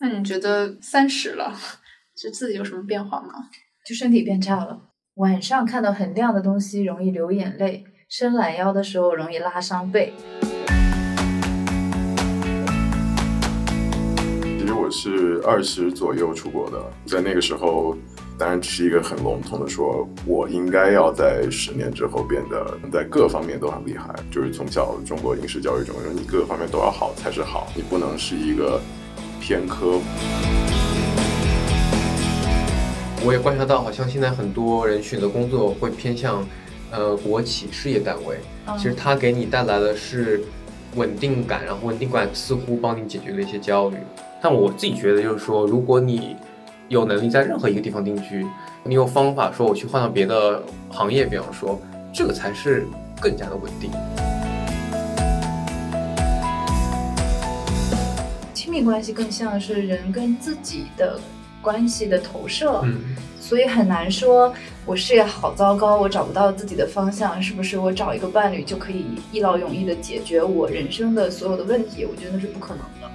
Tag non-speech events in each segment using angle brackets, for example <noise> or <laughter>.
那你觉得三十了，是自己有什么变化吗？就身体变差了，晚上看到很亮的东西容易流眼泪，伸懒腰的时候容易拉伤背。其实我是二十左右出国的，在那个时候，当然只是一个很笼统的说，我应该要在十年之后变得在各方面都很厉害。就是从小中国应试教育中，你各个方面都要好才是好，你不能是一个偏科。我也观察到，好像现在很多人选择工作会偏向，呃，国企事业单位。其实它给你带来的是稳定感，然后稳定感似乎帮你解决了一些焦虑。但我自己觉得，就是说，如果你有能力在任何一个地方定居，你有方法说我去换到别的行业，比方说，这个才是更加的稳定。密关系更像是人跟自己的。关系的投射，嗯，所以很难说，我事业好糟糕，我找不到自己的方向，是不是我找一个伴侣就可以一劳永逸的解决我人生的所有的问题？我觉得那是不可能的。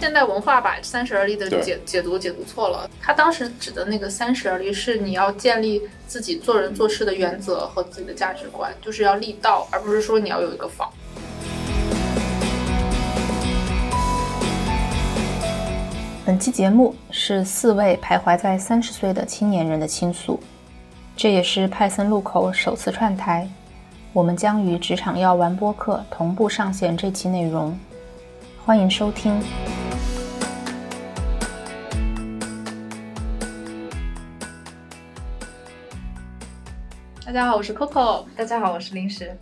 现代文化把三十而立的解解读解读错了，他当时指的那个三十而立是你要建立自己做人做事的原则和自己的价值观，就是要立道，而不是说你要有一个房。本期节目是四位徘徊在三十岁的青年人的倾诉，这也是派森路口首次串台。我们将与职场药丸播客同步上线这期内容，欢迎收听。大家好，我是 Coco。大家好，我是零食。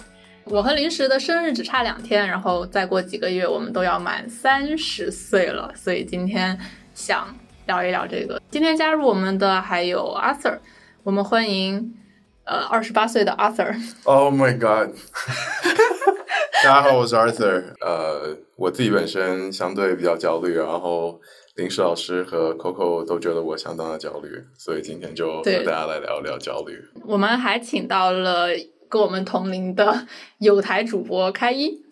我和零食的生日只差两天，然后再过几个月，我们都要满三十岁了，所以今天想聊一聊这个。今天加入我们的还有 Arthur，我们欢迎呃二十八岁的 Arthur。<laughs> Oh my god！<laughs> 大家好，我是 Arthur。呃，我自己本身相对比较焦虑，然后零食老师和 Coco 都觉得我相当的焦虑，所以今天就和大家来聊聊焦虑。我们还请到了。跟我们同龄的 <laughs> 有台主播开一，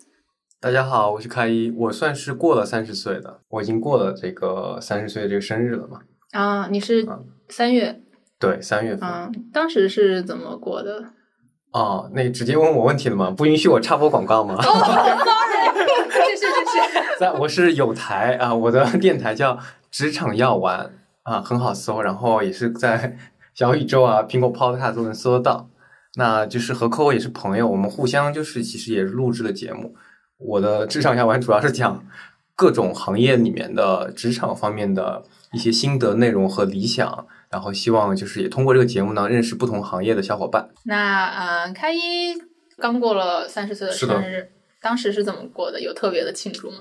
大家好，我是开一，我算是过了三十岁的，我已经过了这个三十岁的这个生日了嘛？啊，你是三月？对，三月份。嗯，当时是怎么过的？哦，那直接问我问题了吗？不允许我插播广告吗？<laughs> 哦，sorry，谢谢谢谢。<laughs> 在，我是有台啊，我的电台叫职场药丸啊，很好搜，然后也是在小宇宙啊、苹果 Podcast 都能搜得到。那就是和 Coco 也是朋友，我们互相就是其实也是录制的节目。我的职场下玩主要是讲各种行业里面的职场方面的一些心得内容和理想，然后希望就是也通过这个节目呢认识不同行业的小伙伴。那嗯，开一刚过了三十岁的生日，当时是怎么过的？有特别的庆祝吗？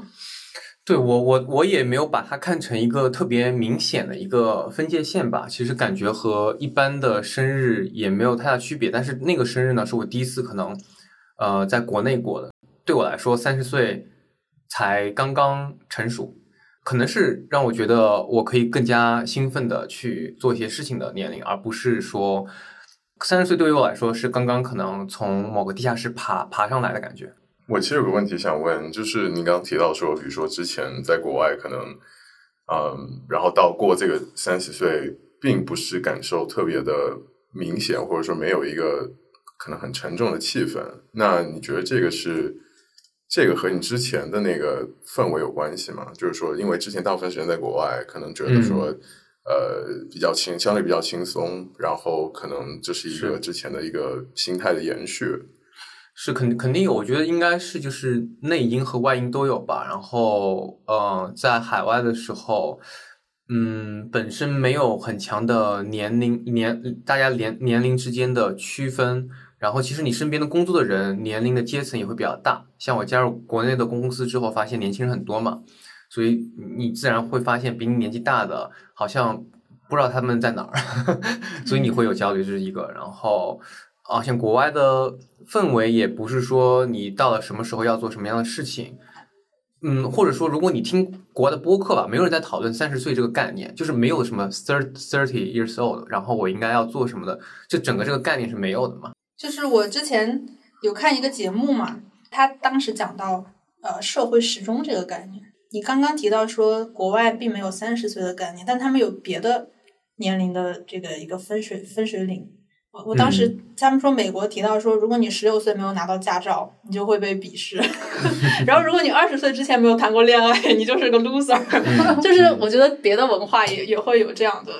对我，我我也没有把它看成一个特别明显的一个分界线吧。其实感觉和一般的生日也没有太大区别。但是那个生日呢，是我第一次可能，呃，在国内过的。对我来说，三十岁才刚刚成熟，可能是让我觉得我可以更加兴奋的去做一些事情的年龄，而不是说三十岁对于我来说是刚刚可能从某个地下室爬爬上来的感觉。我其实有个问题想问，就是你刚刚提到说，比如说之前在国外可能，嗯，然后到过这个三十岁，并不是感受特别的明显，或者说没有一个可能很沉重的气氛。那你觉得这个是这个和你之前的那个氛围有关系吗？就是说，因为之前大部分时间在国外，可能觉得说，呃，比较轻，相对比较轻松，然后可能这是一个之前的一个心态的延续。是肯肯定有，我觉得应该是就是内因和外因都有吧。然后，呃，在海外的时候，嗯，本身没有很强的年龄年大家年年龄之间的区分。然后，其实你身边的工作的人年龄的阶层也会比较大。像我加入国内的公司之后，发现年轻人很多嘛，所以你自然会发现比你年纪大的好像不知道他们在哪儿，<laughs> 所以你会有焦虑，这是一个。然后。啊，像国外的氛围也不是说你到了什么时候要做什么样的事情，嗯，或者说如果你听国外的播客吧，没有人在讨论三十岁这个概念，就是没有什么 thirty thirty years old，然后我应该要做什么的，就整个这个概念是没有的嘛。就是我之前有看一个节目嘛，他当时讲到，呃社会时钟这个概念。你刚刚提到说国外并没有三十岁的概念，但他们有别的年龄的这个一个分水分水岭。我我当时他们说美国提到说，如果你十六岁没有拿到驾照，你就会被鄙视。<laughs> 然后如果你二十岁之前没有谈过恋爱，你就是个 loser。<laughs> 就是我觉得别的文化也也会有这样的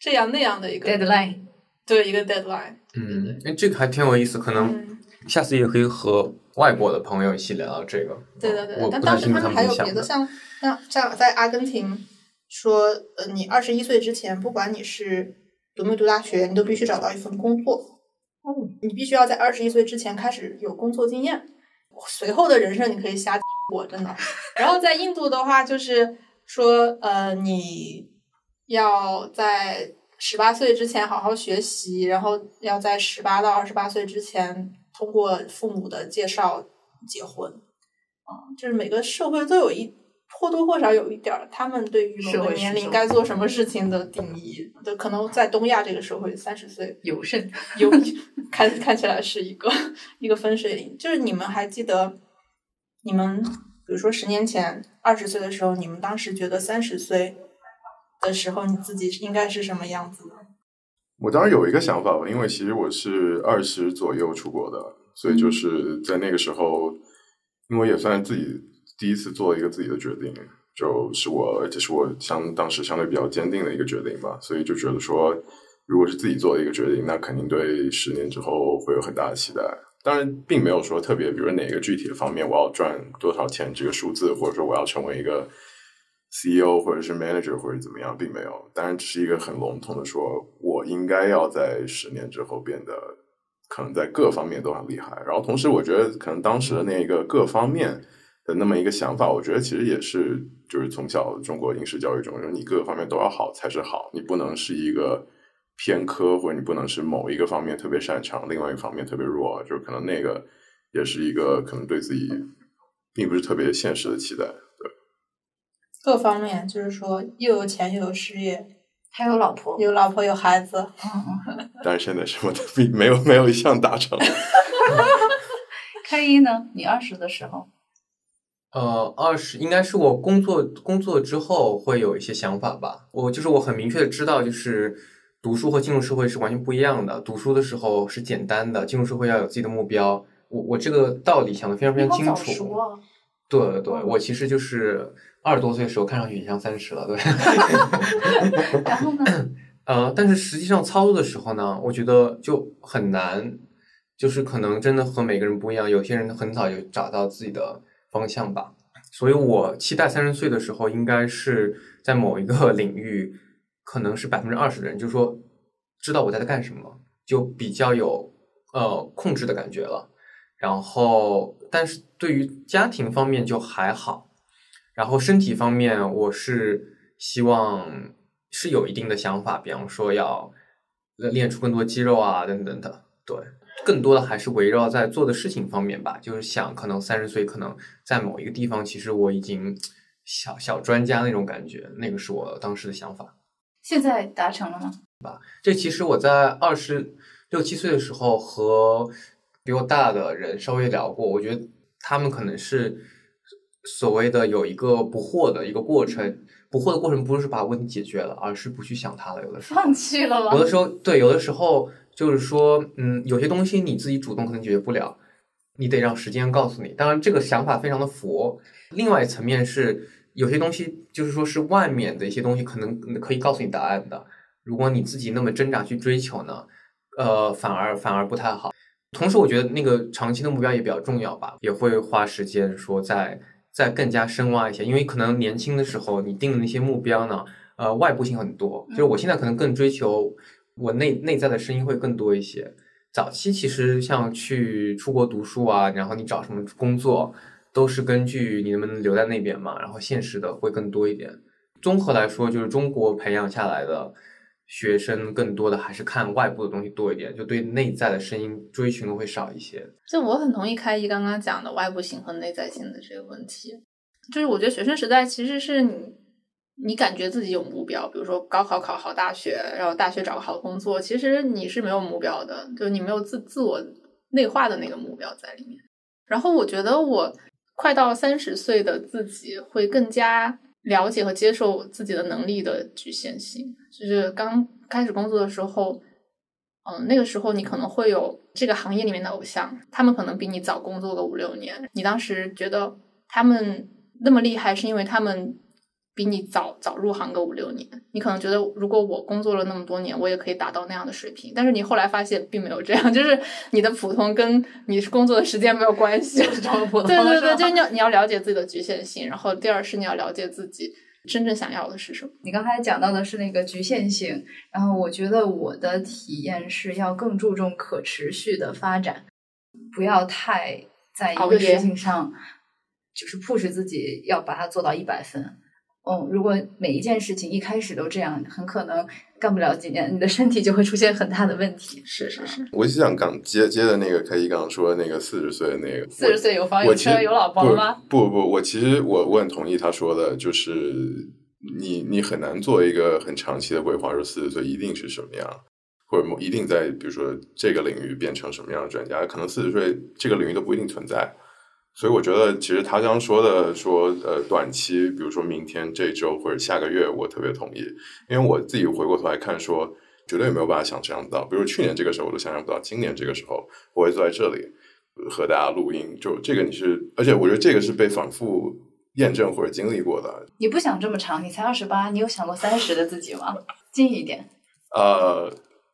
这样那样的一个 deadline，对一个 deadline。嗯，哎，这个还挺有意思，可能嗯，下次也可以和外国的朋友一起聊聊这个。对对对。但当时他们还有别的，像像像在阿根廷说，呃，你二十一岁之前，不管你是读没读大学，你都必须找到一份工作。嗯，你必须要在二十一岁之前开始有工作经验，随后的人生你可以瞎过，真的。然后在印度的话，就是说，呃，你要在十八岁之前好好学习，然后要在十八到二十八岁之前通过父母的介绍结婚。啊、就是每个社会都有一或多或少有一点儿他们对于某个年龄该做什么事情的定义。就可能在东亚这个社会，三十岁 <laughs> 有甚？有看看起来是一个一个分水岭。就是你们还记得，你们比如说十年前二十岁的时候，你们当时觉得三十岁的时候你自己应该是什么样子的？我当时有一个想法吧，因为其实我是二十左右出国的，所以就是在那个时候，因为也算自己第一次做一个自己的决定，就是我这是我相当时相对比较坚定的一个决定吧，所以就觉得说，如果是自己做的一个决定，那肯定对十年之后会有很大的期待。当然，并没有说特别，比如哪个具体的方面我要赚多少钱这个数字，或者说我要成为一个 CEO 或者是 manager 或者怎么样，并没有。当然，只是一个很笼统的说，我应该要在十年之后变得可能在各方面都很厉害。然后，同时我觉得可能当时的那一个各方面的那么一个想法，我觉得其实也是就是从小中国应试教育中，就是你各个方面都要好才是好，你不能是一个偏科，或者你不能是某一个方面特别擅长，另外一个方面特别弱，就是可能那个也是一个可能对自己并不是特别现实的期待。对，各方面就是说，又有钱又有事业，还有老婆，有老婆有孩子。<laughs> 但是现在什么都没有没有一项达成。<laughs> 开一呢？你二十的时候，呃，二十应该是我工作工作之后会有一些想法吧。我就是我很明确的知道，就是读书和进入社会是完全不一样的。读书的时候是简单的，进入社会要有自己的目标。我我这个道理想的非常非常清楚。啊！对对对，我其实就是二十多岁的时候，看上去也像三十了，对。<laughs> 然后呢？<coughs> 呃，但是实际上操作的时候呢，我觉得就很难，就是可能真的和每个人不一样。有些人很早就找到自己的方向吧，所以我期待三十岁的时候，应该是在某一个 <laughs> 领域，可能是百分之二十的人，就是说知道我在干什么，就比较有呃控制的感觉了。然后，但是对于家庭方面就还好，然后身体方面，我是希望是有一定的想法，比方说要练出更多肌肉啊，等等的。对，更多的还是围绕在做的事情方面吧，就是想可能三十岁，可能在某一个地方，其实我已经小小专家那种感觉，那个是我当时的想法。现在达成了吗？吧这其实我在二十六七岁的时候和比我大的人稍微聊过，我觉得他们可能是所谓的有一个不惑的一个过程，不惑的过程不是把问题解决了，而是不去想它了。有的时候，放弃了吗？有的时候对，有的时候就是说，嗯，有些东西你自己主动可能解决不了，你得让时间告诉你。当然，这个想法非常的佛。另外一层面是，有些东西就是说是外面的一些东西，可能可以告诉你答案的。如果你自己那么挣扎去追求呢，呃，反而反而不太好。同时，我觉得那个长期的目标也比较重要吧，也会花时间说再再更加深挖一些，因为可能年轻的时候你定的那些目标呢，呃，外部性很多。就是我现在可能更追求我内内在的声音会更多一些。早期其实像去出国读书啊，然后你找什么工作，都是根据你能不能留在那边嘛，然后现实的会更多一点。综合来说，就是中国培养下来的学生，更多的还是看外部的东西多一点，就对内在的声音追寻的会少一些。就我很同意开一刚刚讲的外部性和内在性的这个问题，就是我觉得学生时代其实是你你感觉自己有目标，比如说高考考好大学，然后大学找个好工作，其实你是没有目标的，就你没有自自我内化的那个目标在里面。然后我觉得我快到三十岁的自己会更加了解和接受自己的能力的局限性。就是刚开始工作的时候，嗯，那个时候你可能会有这个行业里面的偶像，他们可能比你早工作个五六年，你当时觉得他们那么厉害，是因为他们。比你早早入行个五六年，你可能觉得如果我工作了那么多年，我也可以达到那样的水平。但是你后来发现并没有这样，<laughs> 就是你的普通跟你工作的时间没有关系。对对对，就你要你要了解自己的局限性，然后第二是你要了解自己真正想要的是什么。你刚才讲到的是那个局限性，然后我觉得我的体验是要更注重可持续的发展，不要太在一个事情上就是 push 自己要把它做到一百分。嗯，如果每一件事情一开始都这样，很可能干不了几年，你的身体就会出现很大的问题。是是是，我就想刚接接的那个可以刚刚说的那个四十岁的那个，四十岁有房有车有老婆了吗？不不，我其实我我很同意他说的，就是你你很难做一个很长期的规划，说四十岁一定是什么样，或者某一定在比如说这个领域变成什么样的专家，可能四十岁这个领域都不一定存在。所以我觉得，其实他刚说的说，呃，短期，比如说明天、这周或者下个月，我特别同意，因为我自己回过头来看，说绝对没有办法想象到，比如去年这个时候我都想象不到，今年这个时候我会坐在这里和大家录音，就这个你是，而且我觉得这个是被反复验证或者经历过的。你不想这么长，你才二十八，你有想过三十的自己吗？近一点。呃，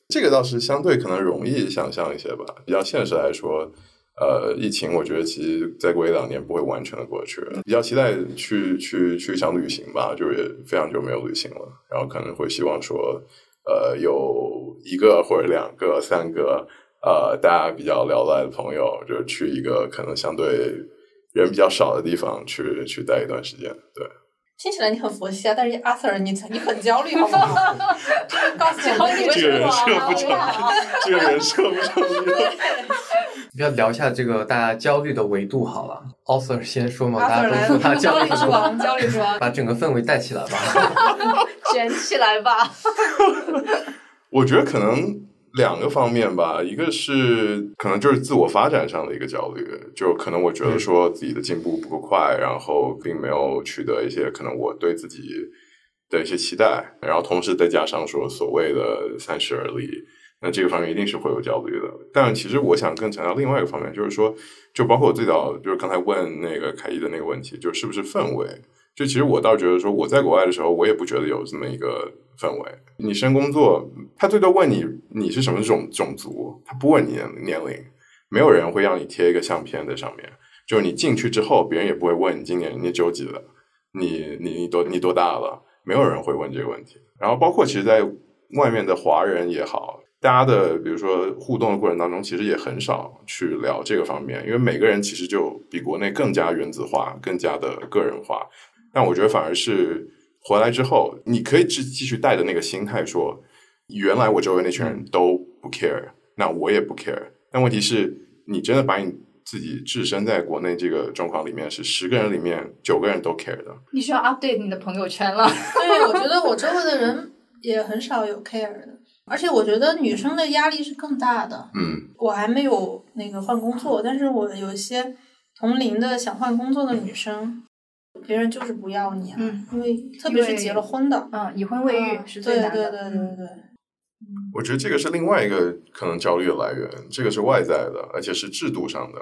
这个倒是相对可能容易想象一些吧，比较现实来说。呃，疫情我觉得其实再过一两年不会完全的过去，比较期待去去去一场旅行吧，就也非常久没有旅行了，然后可能会希望说，呃，有一个或者两个、三个，呃，大家比较聊得来的朋友，就去一个可能相对人比较少的地方去去待一段时间，对。听起来你很佛系啊，但是阿 Sir 你你很焦虑好不好？<laughs> 告诉这个人设不成立，这个人设不成要聊一下这个大家焦虑的维度好了。奥 Sir 先说嘛，大家都说他焦虑 <laughs> 是王，焦虑是王，把整个氛围带起来吧，<laughs> 卷起来吧。<laughs> 我觉得可能。两个方面吧，一个是可能就是自我发展上的一个焦虑，就可能我觉得说自己的进步不够快，然后并没有取得一些可能我对自己的一些期待，然后同时再加上说所谓的三十而立，那这个方面一定是会有焦虑的。但其实我想更强调另外一个方面，就是说，就包括我最早就是刚才问那个凯伊的那个问题，就是不是氛围？就其实我倒觉得说，我在国外的时候，我也不觉得有这么一个。氛围，你升工作，他最多问你你是什么种种族，他不问你年龄，没有人会让你贴一个相片在上面。就是你进去之后，别人也不会问你今年你九几了，你你你多你多大了，没有人会问这个问题。然后包括其实，在外面的华人也好，大家的比如说互动的过程当中，其实也很少去聊这个方面，因为每个人其实就比国内更加原子化，更加的个人化。但我觉得反而是。回来之后，你可以继继续带着那个心态说，原来我周围那群人都不 care，那我也不 care。但问题是，你真的把你自己置身在国内这个状况里面，是十个人里面九个人都 care 的。你需要 update 你的朋友圈了。对，我觉得我周围的人也很少有 care 的，而且我觉得女生的压力是更大的。嗯，我还没有那个换工作，但是我有一些同龄的想换工作的女生。别人就是不要你啊，因为特别是结了婚的，嗯，已婚未育是最难的。对对对对对。我觉得这个是另外一个可能焦虑的来源，这个是外在的，而且是制度上的。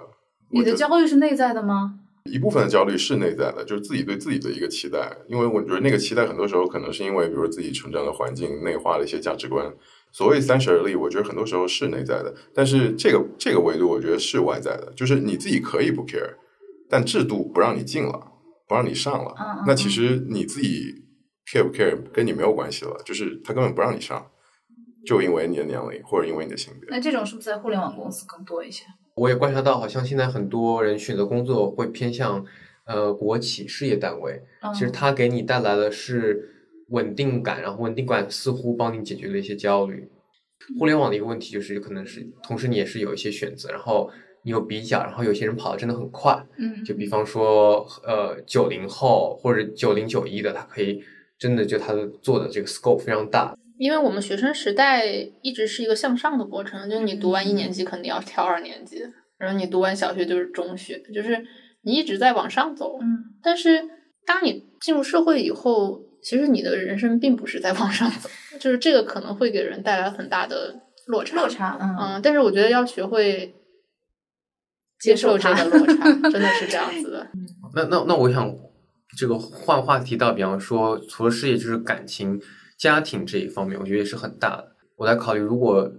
你的焦虑是内在的吗？一部分的焦虑是内在的，就是自己对自己的一个期待。因为我觉得那个期待很多时候可能是因为，比如自己成长的环境内化的一些价值观。所谓三十而立，我觉得很多时候是内在的，但是这个这个维度，我觉得是外在的，就是你自己可以不 care，但制度不让你进了。不让你上了，那其实你自己 care 不 care 跟你没有关系了，就是他根本不让你上，就因为你的年龄或者因为你的性别。那这种是不是在互联网公司更多一些？我也观察到，好像现在很多人选择工作会偏向呃国企事业单位，其实它给你带来的是稳定感，然后稳定感似乎帮你解决了一些焦虑。互联网的一个问题就是可能是同时你也是有一些选择，然后。你有比较，然后有些人跑的真的很快，嗯，就比方说，呃，九零后或者九零九一的，他可以真的就他的做的这个 scope 非常大。因为我们学生时代一直是一个向上的过程，就是你读完一年级肯定要跳二年级，然后你读完小学就是中学，就是你一直在往上走。嗯，但是当你进入社会以后，其实你的人生并不是在往上走，就是这个可能会给人带来很大的落差。落差，嗯嗯，但是我觉得要学会接受这个落差，真的是这样子的。那那那我想这个换话题到，比方说除了事业，就是感情、家庭这一方面，我觉得也是很大的。我在考虑，如果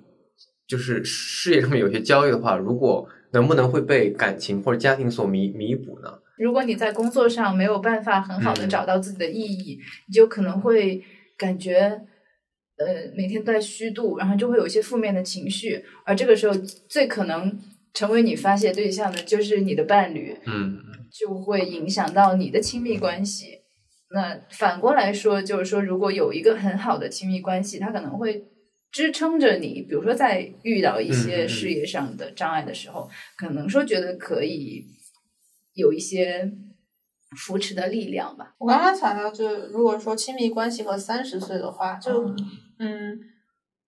就是事业上面有些焦虑的话，如果能不能会被感情或者家庭所弥弥补呢？如果你在工作上没有办法很好的嗯找到自己的意义，你就可能会感觉，呃，每天都在虚度，然后就会有一些负面的情绪，而这个时候最可能成为你发泄对象的就是你的伴侣，嗯就会影响到你的亲密关系。那反过来说，就是说，如果有一个很好的亲密关系，它可能会支撑着你，比如说在遇到一些事业上的障碍的时候，可能说觉得可以有一些扶持的力量吧。我刚刚想到，就如果说亲密关系和三十岁的话，就嗯，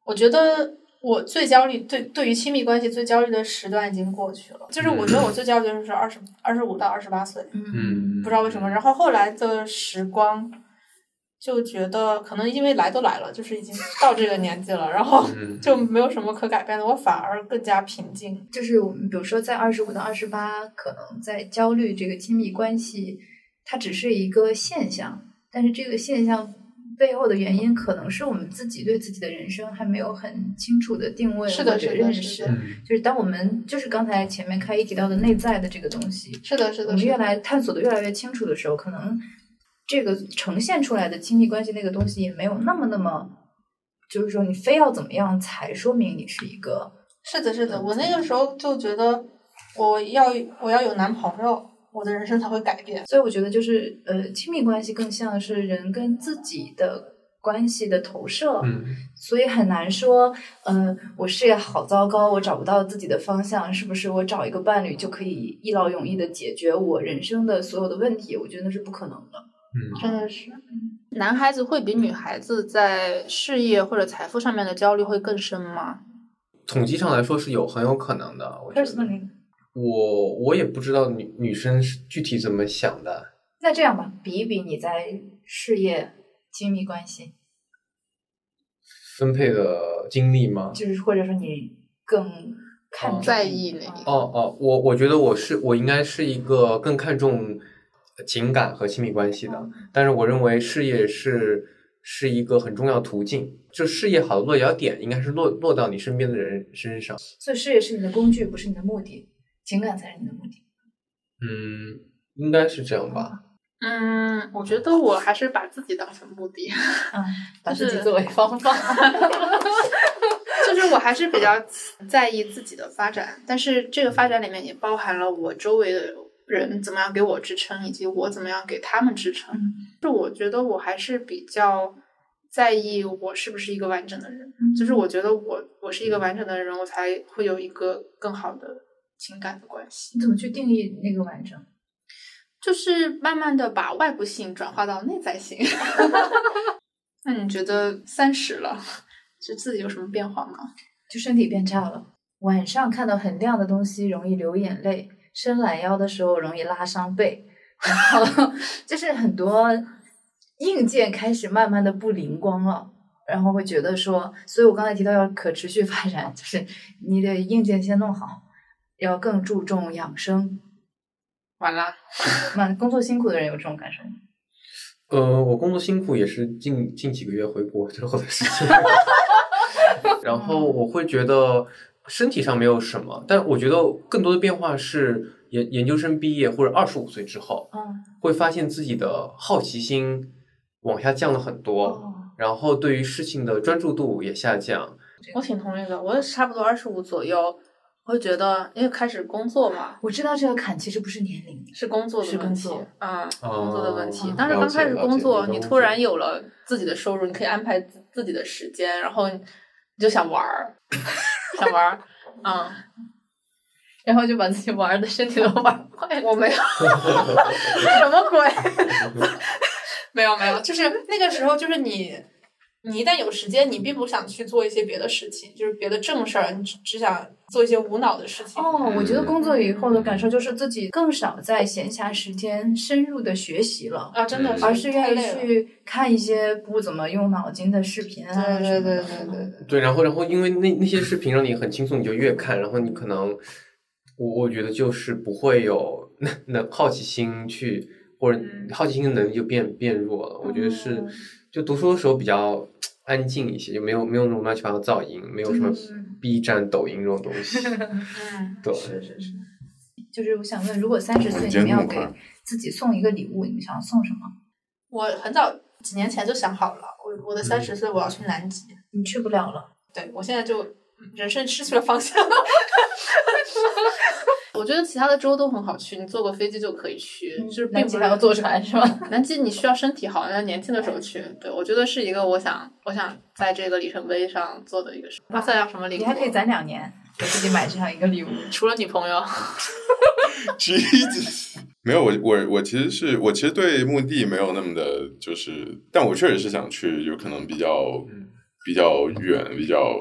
我觉得我最焦虑，对对于亲密关系最焦虑的时段已经过去了。就是我觉得我最焦虑的就是二十二十五到二十八岁，嗯，不知道为什么。然后后来的时光就觉得，可能因为来都来了，就是已经到这个年纪了，然后嗯就没有什么可改变的，我反而更加平静。就是我们比如说在二十五到二十八，可能在焦虑这个亲密关系，它只是一个现象，但是这个现象背后的原因，可能是我们自己对自己的人生还没有很清楚的定位是的或者是的是认识。就是当我们就是刚才前面开一提到的内在的这个东西，是的，是的，我们。越来探索的越来越清楚的时候，可能这个呈现出来的亲密关系那个东西也没有那么那么，就是说你非要怎么样才说明你是一个是的，是的，我那个时候就觉得我要我要有男朋友，我的人生才会改变。所以我觉得就是呃，亲密关系更像是人跟自己的关系的投射，嗯所以很难说，呃，我事业好糟糕，我找不到自己的方向，是不是我找一个伴侣就可以一劳永逸的解决我人生的所有的问题？我觉得那是不可能的。嗯真的是，男孩子会比女孩子在事业或者财富上面的焦虑会更深吗？统计上来说是有很有可能的。我觉得我我也不知道女女生是具体怎么想的。那这样吧，比一比你在事业、亲密关系，分配的精力吗？就是或者说你更看重、在意哪哦哦，我我觉得我是我应该是一个更看重情感和亲密关系的，但是我认为事业是是一个很重要的途径，就事业好的落脚点应该是落落到你身边的人身上。所以事业是你的工具，不是你的目的，情感才是你的目的。嗯，应该是这样吧。嗯，我觉得我还是把自己当成目的，嗯，<laughs> 把自己作为方法。<laughs> 就是我还是比较在意自己的发展，但是这个发展里面也包含了我周围的人怎么样给我支撑，以及我怎么样给他们支撑。就我觉得我还是比较在意我是不是一个完整的人，就是我觉得我我是一个完整的人，我才会有一个更好的情感的关系。你怎么去定义那个完整？就是慢慢的把外部性转化到内在性。<laughs> 那你觉得三十了，就自己有什么变化吗？就身体变差了。晚上看到很亮的东西容易流眼泪，伸懒腰的时候容易拉伤背，然后 <laughs> 就是很多硬件开始慢慢的不灵光了。然后会觉得说，所以我刚才提到要可持续发展，就是你得硬件先弄好，要更注重养生。完了，<laughs> 那工作辛苦的人有这种感受吗？呃，我工作辛苦也是近近几个月回国之后的事情，<laughs> 然后我会觉得身体上没有什么，但我觉得更多的变化是研研究生毕业或者二十五岁之后，嗯，会发现自己的好奇心往下降了很多，哦，然后对于事情的专注度也下降。我挺同意的，我也是差不多二十五左右，我会觉得因为开始工作嘛，我知道这个坎其实不是年龄，是工作的问题工作，嗯，工作的问题哦。当时刚开始工作，你突然有了自己的收入，你可以安排自自己的时间，然后你就想玩儿，<laughs> 想玩儿，嗯，然后就把自己玩的身体都玩坏了。<laughs> 我没有，<laughs> 什么鬼？没有没有，就是那个时候，就是你你一旦有时间，你并不想去做一些别的事情，就是别的正事儿，你只只想做一些无脑的事情。哦，我觉得工作以后的感受就是自己更少在闲暇时间深入的学习了，啊，真的是，而是愿意去看一些不怎么用脑筋的视频啊对对对什么的对对对。对，然后然后因为那那些视频让你很轻松，你就越看，然后你可能我我觉得就是不会有那那好奇心去，或者嗯好奇心的能力就变变弱了。我觉得是哦就读书的时候比较安静一些，就没有没有那种乱七八糟噪音，没有什么嗯 B 站、抖音这种东西。<laughs> 嗯，对，是是是，就是我想问，如果三十岁你们要给自己送一个礼物，你们想要送什么？我很早几年前就想好了，我我的三十岁我要去南极。你去不了了，对我现在就嗯人生失去了方向。<laughs> 我觉得其他的州都很好去，你坐个飞机就可以去，就是并不是南极还要坐船是吗？南极你需要身体好，要年轻的时候去。对，我觉得是一个我想我想在这个里程碑上做的一个事。巴塞要什么礼物？你还可以攒两年，给自己买这样一个礼物。除了女朋友，<laughs> Jesus，没有我我我其实是我其实对墓地没有那么的，就是，但我确实是想去，就可能比较比较远、比较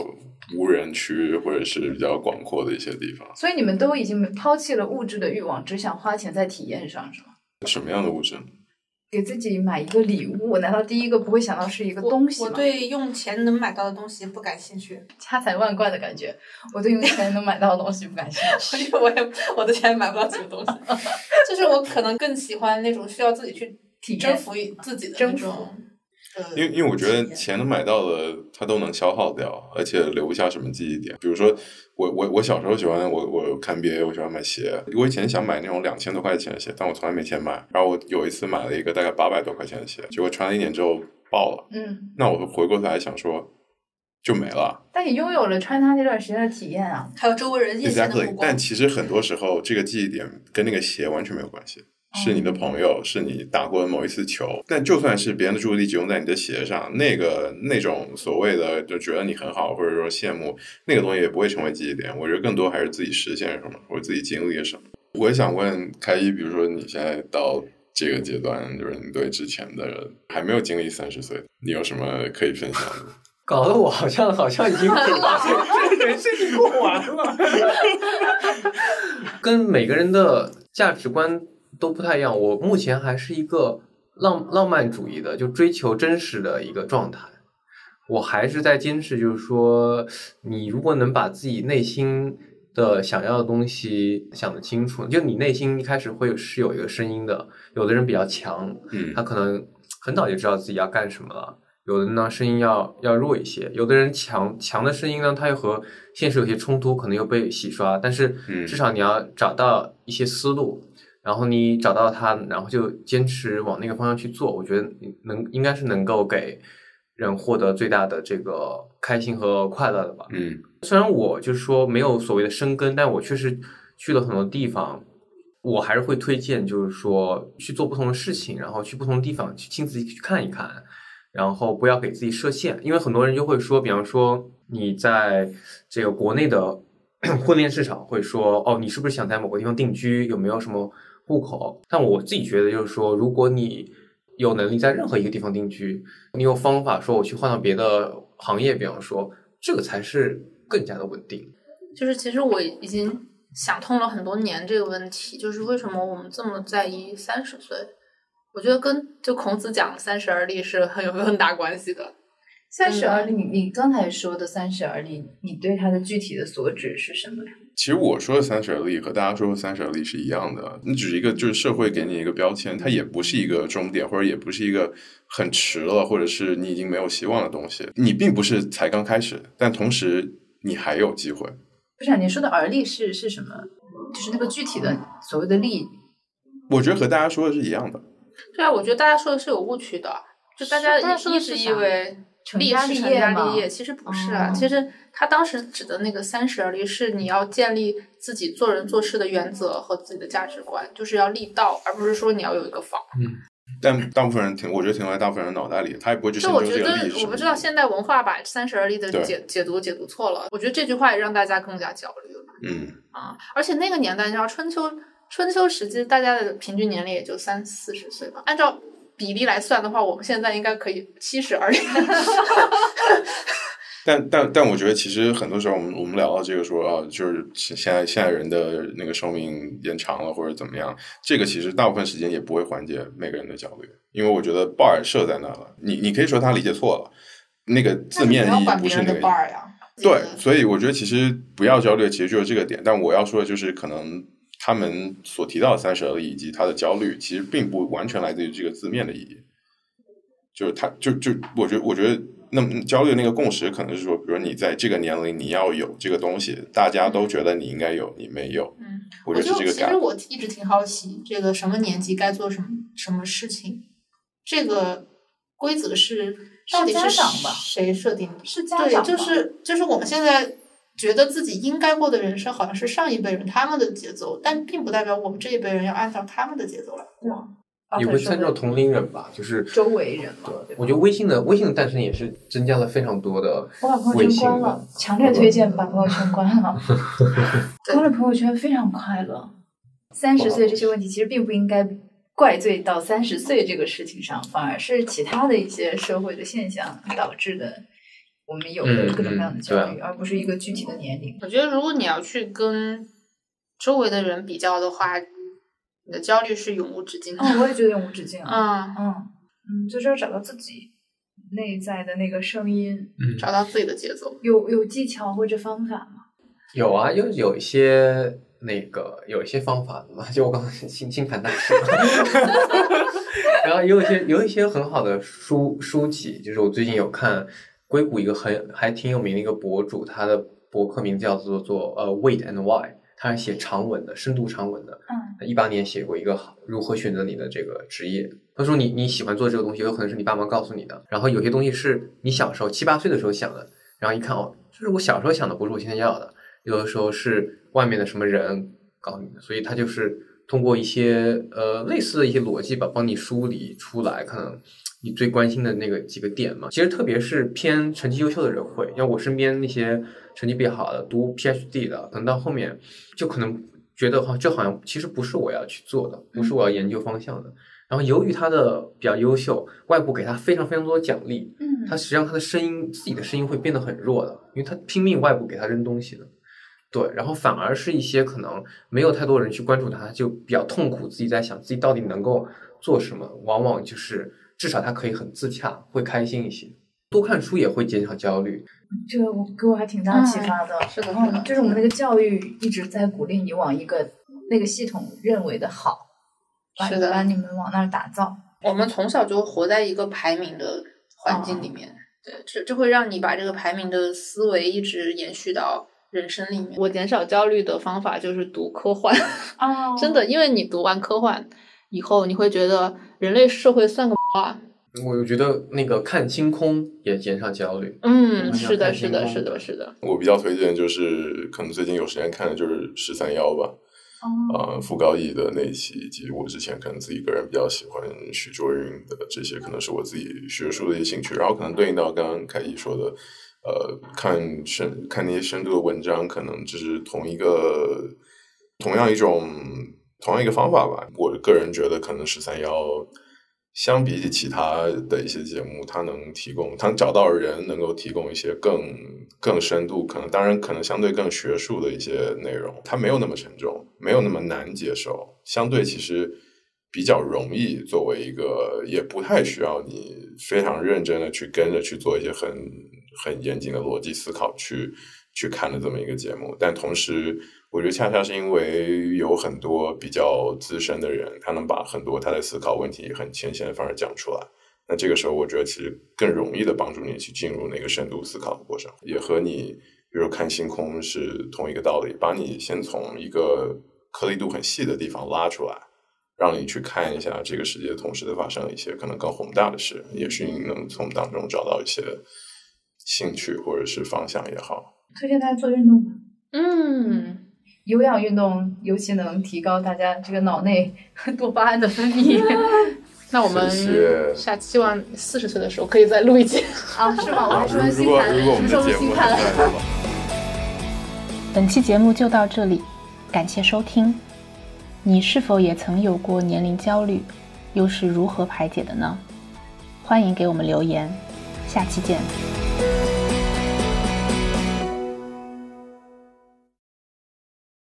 无人区或者是比较广阔的一些地方。所以你们都已经抛弃了物质的欲望，只想花钱在体验上，是吗？什么样的物质？给自己买一个礼物，难道第一个不会想到是一个东西吗？我对用钱能买到的东西不感兴趣，<laughs> 家财万贯的感觉，我对用钱能买到的东西不感兴趣。<laughs> 因为我也我的钱买不到什么东西，<laughs> 就是我可能更喜欢那种需要自己去体验征服自己的那种因为因为我觉得钱能买到的，它都能消耗掉，而且留不下什么记忆点。比如说，我我我小时候喜欢我我看 NBA，我喜欢买鞋。我以前想买那种两千多块钱的鞋，但我从来没钱买。然后我有一次买了一个大概八百多块钱的鞋，结果穿了一年之后爆了。嗯，那我回过头来想说，就没了。但你拥有了穿它那段时间的体验啊。还有周围人但。其实很多时候，这个记忆点跟那个鞋完全没有关系，是你的朋友，是你打过的某一次球。但就算是别人的注意力集中在你的鞋上，那个那种所谓的就觉得你很好，或者说羡慕那个东西，也不会成为记忆点。我觉得更多还是自己实现什么，或者自己经历了什么。我也想问开一，比如说你现在到这个阶段，就是你对之前的人还没有经历三十岁，你有什么可以分享的？<laughs> 搞得我好像好像已经这个 <laughs> 人生已经过完了。<laughs> 跟每个人的价值观都不太一样。我目前还是一个浪浪漫主义的，就追求真实的一个状态。我还是在坚持，就是说，你如果能把自己内心的想要的东西想得清楚，就你内心一开始会是有一个声音的。有的人比较强，嗯他可能很早就知道自己要干什么了。有的呢声音要要弱一些，有的人强强的声音呢，他又和现实有些冲突，可能又被洗刷。但是嗯至少你要找到一些思路，然后你找到它，然后就坚持往那个方向去做。我觉得能应该是能够给人获得最大的这个开心和快乐的吧。嗯虽然我就是说没有所谓的生根，但我确实去了很多地方，我还是会推荐，就是说去做不同的事情，然后去不同的地方去亲自去看一看，然后不要给自己设限，因为很多人就会说，比方说你在这个国内的 <clears throat> 婚恋市场会说，哦，你是不是想在某个地方定居？有没有什么户口？但我自己觉得就是说，如果你有能力在任何一个地方定居，你有方法说我去换到别的行业，比方说这个才是更加的稳定。就是其实我已经想通了很多年这个问题，就是为什么我们这么在意三十岁？我觉得跟就孔子讲“三十而立”是很有很大关系的。三十而立，你你刚才说的三十而立，你对它的具体的所指是什么呀？其实我说的三十而立和大家说的三十而立是一样的，你只是一个就是社会给你一个标签，它也不是一个终点，或者也不是一个很迟了，或者是你已经没有希望的东西。你并不是才刚开始，但同时你还有机会。不是、啊，你说的而立是是什么？就是那个具体的所谓的立，我觉得和大家说的是一样的。对啊，我觉得大家说的是有误区的，就大家一直以为成家立是成家立业，其实不是啊。哦其实他当时指的那个三十而立，是你要建立自己做人做事的原则和自己的价值观，就是要立道，而不是说你要有一个房。嗯但大部分人停，我觉得停留在大部分人脑袋里，他也不会去深究就我觉得。我不知道现代文化把三十而立的解解读解读错了，我觉得这句话也让大家更加焦虑了嗯，啊！而且那个年代，你知道春秋春秋时期大家的平均年龄也就三四十岁吧，按照比例来算的话，我们现在应该可以七十而已。<laughs> 但但但我觉得，其实很多时候，我们我们聊到这个说啊，就是现在现在人的那个寿命延长了，或者怎么样，这个其实大部分时间也不会缓解每个人的焦虑，因为我觉得 bar 设在那了，你你可以说他理解错了，那个字面意义不是那个。bar 呀。对，所以我觉得其实不要焦虑，其实就是这个点。但我要说的就是，可能他们所提到的三十而立以及他的焦虑，其实并不完全来自于这个字面的意义，就是他就就我觉得我觉得。那么焦虑那个共识可能是说，比如你在这个年龄你要有这个东西，大家都觉得你应该有，你没有。嗯，我觉得是这个其实我一直挺好奇，这个什么年纪该做什么什么事情，这个规则是到底是谁设定的？是家长对，就是就是我们现在觉得自己应该过的人生，好像是上一辈人他们的节奏，但并不代表我们这一辈人要按照他们的节奏来过。也会参照同龄人吧，就是周围人嘛。对，我觉得微信的微信的诞生也是增加了非常多的。我把朋友圈关了，强烈推荐把朋友圈关了。<laughs> 关了朋友圈非常快乐。<laughs> 三十岁这些问题其实并不应该怪罪到三十岁这个事情上，反而是其他的一些社会的现象导致的，我们有了各种各样的焦虑，而不是一个具体的年龄。我觉得如果你要去跟周围的人比较的话。你的焦虑是永无止境的。嗯，我也觉得永无止境。嗯嗯嗯，就是要找到自己内在的那个声音，找到自己的节奏。有有技巧或者方法吗？有啊，有有一些那个有一些方法的嘛，就我刚刚星星盘大师，<laughs> 然后也有一些有一些很好的书书籍，就是我最近有看硅谷一个很还挺有名的一个博主，他的博客名叫做做呃 Wait and Why。他是写长文的，深度长文的。嗯，一八年写过一个如何选择你的这个职业。他说你你喜欢做这个东西，有可能是你爸妈告诉你的。然后有些东西是你小时候七八岁的时候想的，然后一看哦，这是我小时候想的，不是我现在要的。有的时候是外面的什么人告诉你的，所以他就是通过一些呃类似的一些逻辑吧，帮你梳理出来，可能你最关心的那个几个点嘛。其实特别是偏成绩优秀的人会，像我身边那些。成绩比较好的，读 PhD 的，等到后面就可能觉得哈，这好像其实不是我要去做的，不是我要研究方向的。然后由于他的比较优秀，外部给他非常非常多的奖励，嗯，他实际上他的声音，自己的声音会变得很弱的，因为他拼命外部给他扔东西的，对，然后反而是一些可能没有太多人去关注他，就比较痛苦，自己在想自己到底能够做什么，往往就是至少他可以很自洽，会开心一些。多看书也会减少焦虑。这个我给我还挺大启发的，是的，是的，就是我们那个教育一直在鼓励你往一个那个系统认为的好，是的，把你们往那儿打造。我们从小就活在一个排名的环境里面，对，这这会让你把这个排名的思维一直延续到人生里面。我减少焦虑的方法就是读科幻，哦，<laughs> 真的，因为你读完科幻以后，你会觉得人类社会算个啊。我觉得那个看星空也减少焦虑。嗯，是的，是的，是的，是的。我比较推荐，就是可能最近有时间看的就是十三幺吧。啊，傅高义的那一期，以及我之前可能自己个人比较喜欢许卓云的这些，可能是我自己学术的一些兴趣。然后可能对应到刚刚凯毅说的，呃，看深看那些深度的文章，可能就是同一个同样一种同样一个方法吧。我个人觉得，可能十三幺。相比起其他的一些节目，它能提供，它找到人能够提供一些更更深度，可能当然可能相对更学术的一些内容，它没有那么沉重，没有那么难接受，相对其实比较容易作为一个，也不太需要你非常认真的去跟着去做一些很很严谨的逻辑思考去去看的这么一个节目，但同时。我觉得恰恰是因为有很多比较资深的人，他能把很多他在思考问题很浅显的方式讲出来。那这个时候，我觉得其实更容易的帮助你去进入那个深度思考的过程，也和你比如看星空是同一个道理，把你先从一个颗粒度很细的地方拉出来，让你去看一下这个世界同时在发生一些可能更宏大的事，也许你能从当中找到一些兴趣或者是方向也好。推荐大家做运动吧。嗯。有氧运动尤其能提高大家这个脑内 <laughs> 多巴胺的分泌。<laughs> 那我们下希望四十岁的时候可以再录一集 <laughs> 啊？是吗？我还说星盘，什么时候星盘？本期节目就到这里，感谢收听。你是否也曾有过年龄焦虑？又是如何排解的呢？欢迎给我们留言，下期见。